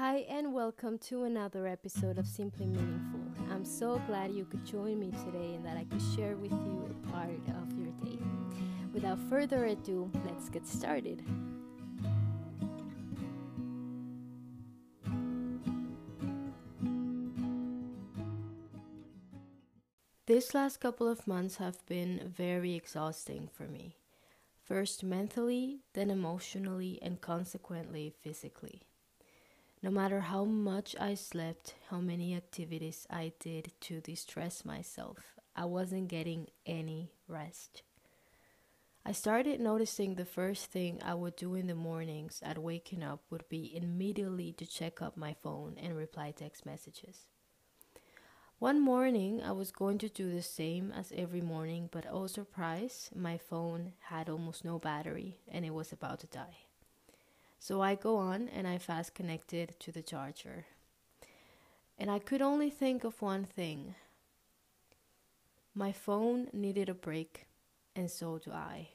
Hi, and welcome to another episode of Simply Meaningful. I'm so glad you could join me today and that I could share with you a part of your day. Without further ado, let's get started. This last couple of months have been very exhausting for me. First mentally, then emotionally, and consequently physically. No matter how much I slept, how many activities I did to distress myself, I wasn't getting any rest. I started noticing the first thing I would do in the mornings at waking up would be immediately to check up my phone and reply text messages. One morning, I was going to do the same as every morning, but oh surprise, my phone had almost no battery and it was about to die. So I go on and I fast connected to the charger. And I could only think of one thing. My phone needed a break, and so do I.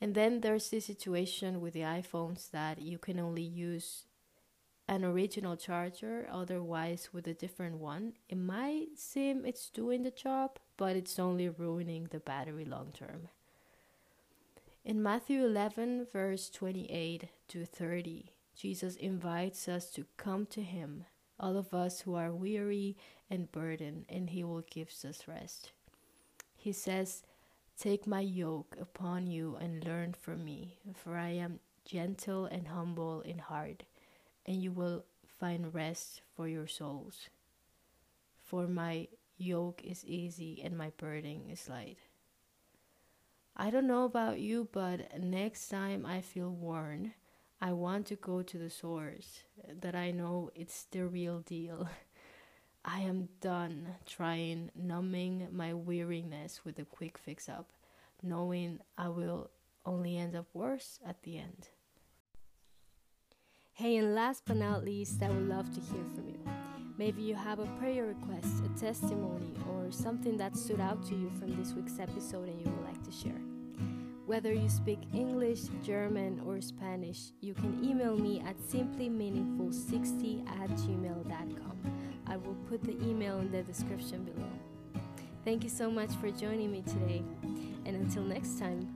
And then there's the situation with the iPhones that you can only use an original charger, otherwise, with a different one. It might seem it's doing the job, but it's only ruining the battery long term. In Matthew 11, verse 28 to 30, Jesus invites us to come to Him, all of us who are weary and burdened, and He will give us rest. He says, Take my yoke upon you and learn from me, for I am gentle and humble in heart, and you will find rest for your souls. For my yoke is easy and my burden is light. I don't know about you, but next time I feel worn, I want to go to the source that I know it's the real deal. I am done trying numbing my weariness with a quick fix up, knowing I will only end up worse at the end. Hey, and last but not least, I would love to hear from you. Maybe you have a prayer request, a testimony, or something that stood out to you from this week's episode and you would like to share. Whether you speak English, German, or Spanish, you can email me at simplymeaningful60 at gmail.com. I will put the email in the description below. Thank you so much for joining me today, and until next time,